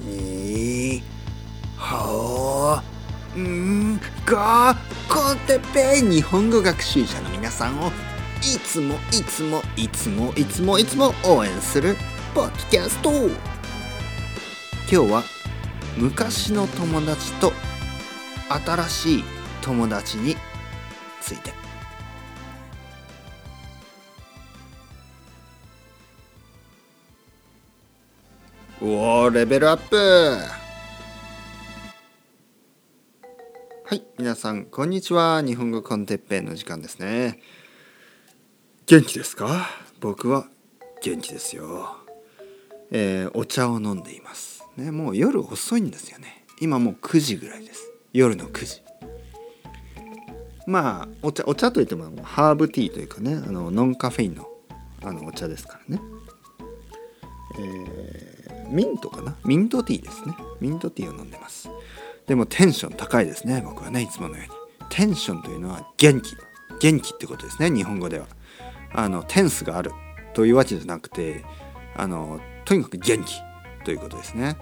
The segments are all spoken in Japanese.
にはんがコンテペ日本語学習者の皆さんをいつもいつもいつもいつもいつも応援するポッドキャスト。今日は昔の友達と新しい友達について。うおレベルアップ。はい皆さんこんにちは。日本語コンテッペイの時間ですね。元気ですか？僕は元気ですよ。えー、お茶を飲んでいます。ねもう夜遅いんですよね。今もう9時ぐらいです。夜の9時。まあお茶お茶といってもハーブティーというかねあのノンカフェインのあのお茶ですからね。えーミントかな？ミントティーですね。ミントティーを飲んでます。でもテンション高いですね僕はねいつものように。テンションというのは元気。元気ってことですね日本語では。あのテンスがある。というわけじゃなくてあのとにかく元気。ということですね。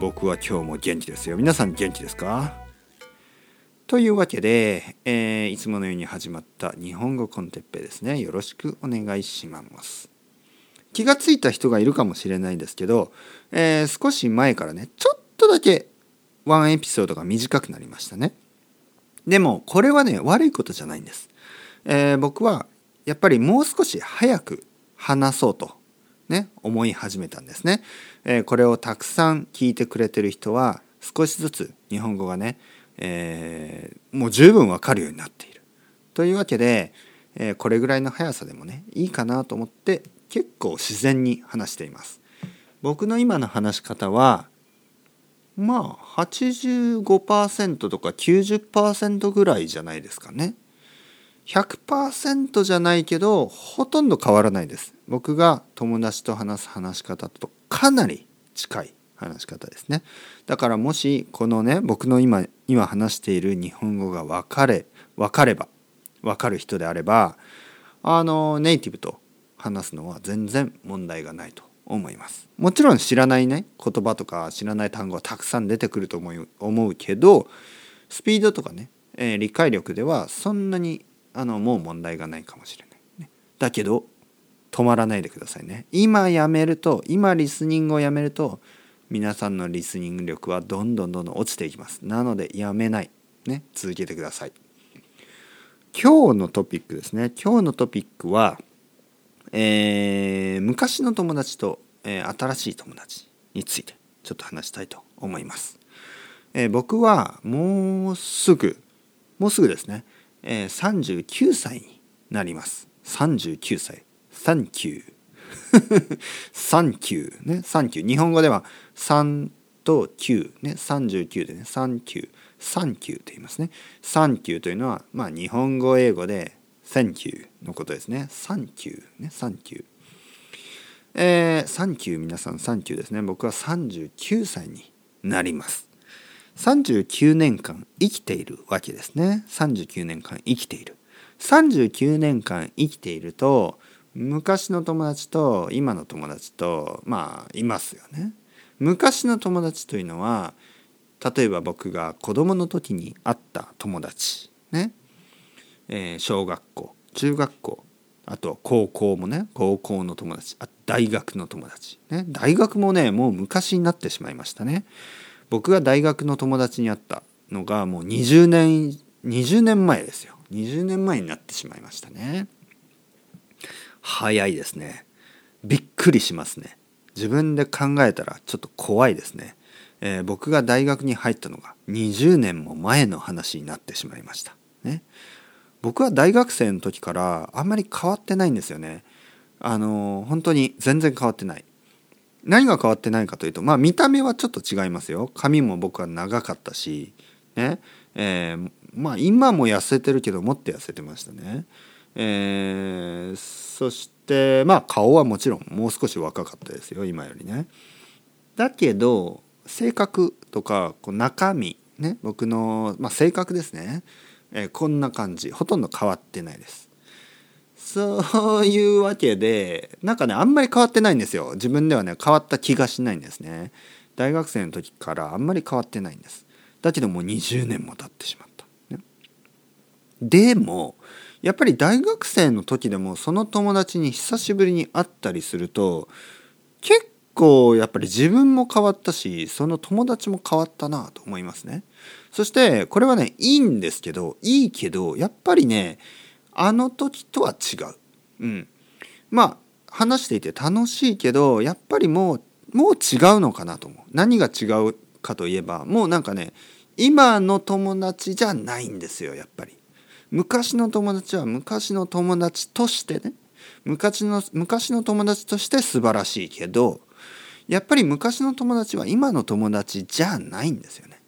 僕は今日も元気ですよ。皆さん元気ですか？というわけで、えー、いつものように始まった日本語コンテッペですね。よろしくお願いします。気がついた人がいるかもしれないんですけど、えー、少し前からねちょっとだけワンエピソードが短くなりましたね。でもこれはね悪いことじゃないんです、えー、僕はやっぱりもう少し早く話そうとね思い始めたんですね、えー、これをたくさん聞いてくれてる人は少しずつ日本語がね、えー、もう十分わかるようになっている。というわけで、えー、これぐらいの速さでもねいいかなと思って結構自然に話しています。僕の今の話し方はまあ85%とか90%ぐらいじゃないですかね。100%じゃないけどほとんど変わらないです。僕が友達と話す話し方とかなり近い話し方ですね。だからもしこのね僕の今今話している日本語が分かれ分かれば分かる人であればあのネイティブと話すのは全然問題がないと思います。もちろん知らないね言葉とか知らない単語はたくさん出てくると思う思うけどスピードとかね、えー、理解力ではそんなにあのもう問題がないかもしれない、ね。だけど止まらないでくださいね。今やめると今リスニングをやめると皆さんのリスニング力はどんどんどんどん落ちていきます。なのでやめない。ね、続けてください。今日のトピックですね。今日のトピックはえー、昔の友達と、えー、新しい友達についてちょっと話したいと思います。えー、僕はもうすぐもうすぐですね、えー、39歳になります。39歳。サンキュー。サンキューね。サンキュー。日本語では3と9ね。39でね。サンキュー。サンキューと言いますね。サンキューというのは、まあ日本語英語で Thank you のことですね。サンキューね。サンキュー。えー、サンキュー皆さんサンキューですね。僕は39歳になります。39年間生きているわけですね。39年間生きている。39年間生きていると昔の友達と今の友達とまあいますよね。昔の友達というのは例えば僕が子供の時に会った友達ねえー、小学校中学校あと高校もね高校の友達あ大学の友達、ね、大学もねもう昔になってしまいましたね。僕が大学の友達に会ったのがもう20年20年前ですよ。20年前になってしまいましたね。早いですね。びっくりしますね。自分で考えたらちょっと怖いですね、えー、僕が大学に入ったのが20年も前の話になってしまいました。ね。僕は大学生の時からあんまり変わってないんですよね。あの本当に全然変わってない。何が変わってないかというとまあ見た目はちょっと違いますよ。髪も僕は長かったしね、えー、まあ今も痩せてるけどもっと痩せてましたね。えー、そしてまあ顔はもちろんもう少し若かったですよ今よりね。だけど性格とかこう中身ね僕の、まあ、性格ですねえー、こんな感じ。ほとんど変わってないです。そういうわけでなんかねあんまり変わってないんですよ。自分ではね変わった気がしないんですね。大学生の時からあんまり変わってないんです。だけどもう20年も経ってしまった、ね、でもやっぱり大学生の時でもその友達に久しぶりに会ったりすると結構やっぱり自分も変わったしその友達も変わったなと思いますねそしてこれはねいいんですけどいいけどやっぱりねあの時とは違う。うん。まあ話していて楽しいけどやっぱりもうもう違うのかなと思う。何が違うかといえばもうなんかね今の友達じゃないんですよやっぱり。昔の友達は昔の友達としてね昔の昔の友達として素晴らしいけどやっぱり昔の友達は今の友達じゃないんですよね。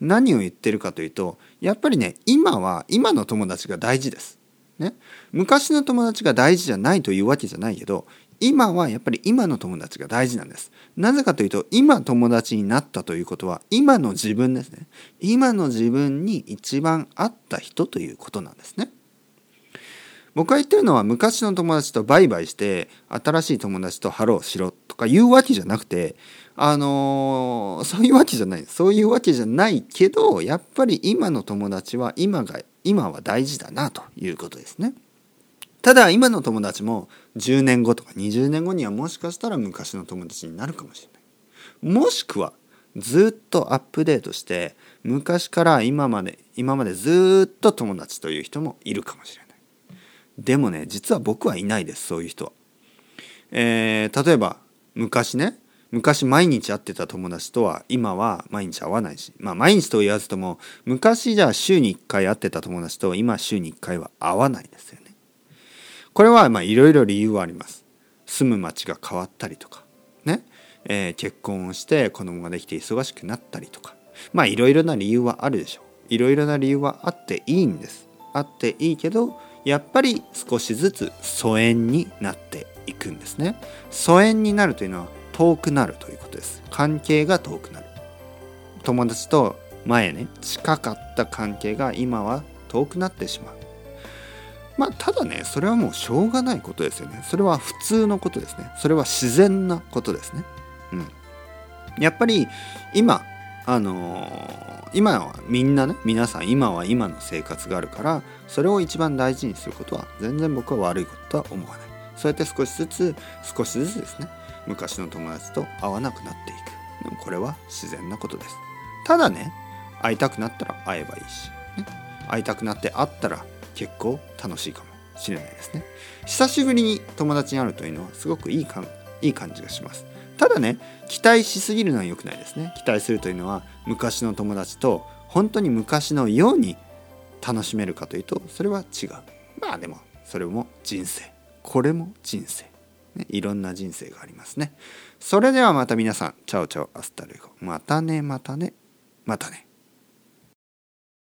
何を言ってるかというとやっぱりね今は今の友達が大事です。ね、昔の友達が大事じゃないというわけじゃないけど今はやっぱり今の友達が大事なんです。なぜかというと今友達になったということは今の自分ですね。今の自分に一番合った人ということなんですね。僕が言ってるのは昔の友達とバイバイして新しい友達とハローしろとかいうわけじゃなくてあのー、そういうわけじゃないそういうわけじゃないけどやっぱり今の友達は今が今は大事だなということですね。ただ今の友達も10年後とか20年後にはもしかしたら昔の友達になるかもしれない。もしくはずっとアップデートして昔から今まで今までずっと友達という人もいるかもしれない。でもね実は僕はいないですそういう人は。えー、例えば昔ね昔毎日会ってた友達とは今は毎日会わないしまあ毎日と言わずとも昔じゃあ週に1回会ってた友達と今週に1回は会わないですよね。これはまあいろいろ理由はあります。住む町が変わったりとかね、えー、結婚をして子供ができて忙しくなったりとかまあいろいろな理由はあるでしょう。いろいろな理由はあっていいんです。あっていいけどやっぱり少しずつ疎遠になっていくんですね。疎遠になるというのは遠くなるということです。関係が遠くなる。友達と前ね近かった関係が今は遠くなってしまう。まあただねそれはもうしょうがないことですよね。それは普通のことですね。それは自然なことですね。うん。やっぱり今あのー、今はみんなね皆さん今は今の生活があるからそれを一番大事にすることは全然僕は悪いこととは思わない。そうやって少しずつ少しずつですね昔の友達と会わなくなっていく。でもこれは自然なことです。ただね会いたくなったら会えばいいし、ね、会いたくなって会ったら結構楽しいかもしれないですね。久しぶりに友達に会うというのはすごくいいかいい感じがします。ただね期待しすぎるのは良くないですね期待するというのは昔の友達と本当に昔のように楽しめるかというとそれは違うまあでもそれも人生これも人生ね、いろんな人生がありますね。それではまた皆さん、 ciao ciao hasta luego。またね、またね、またね。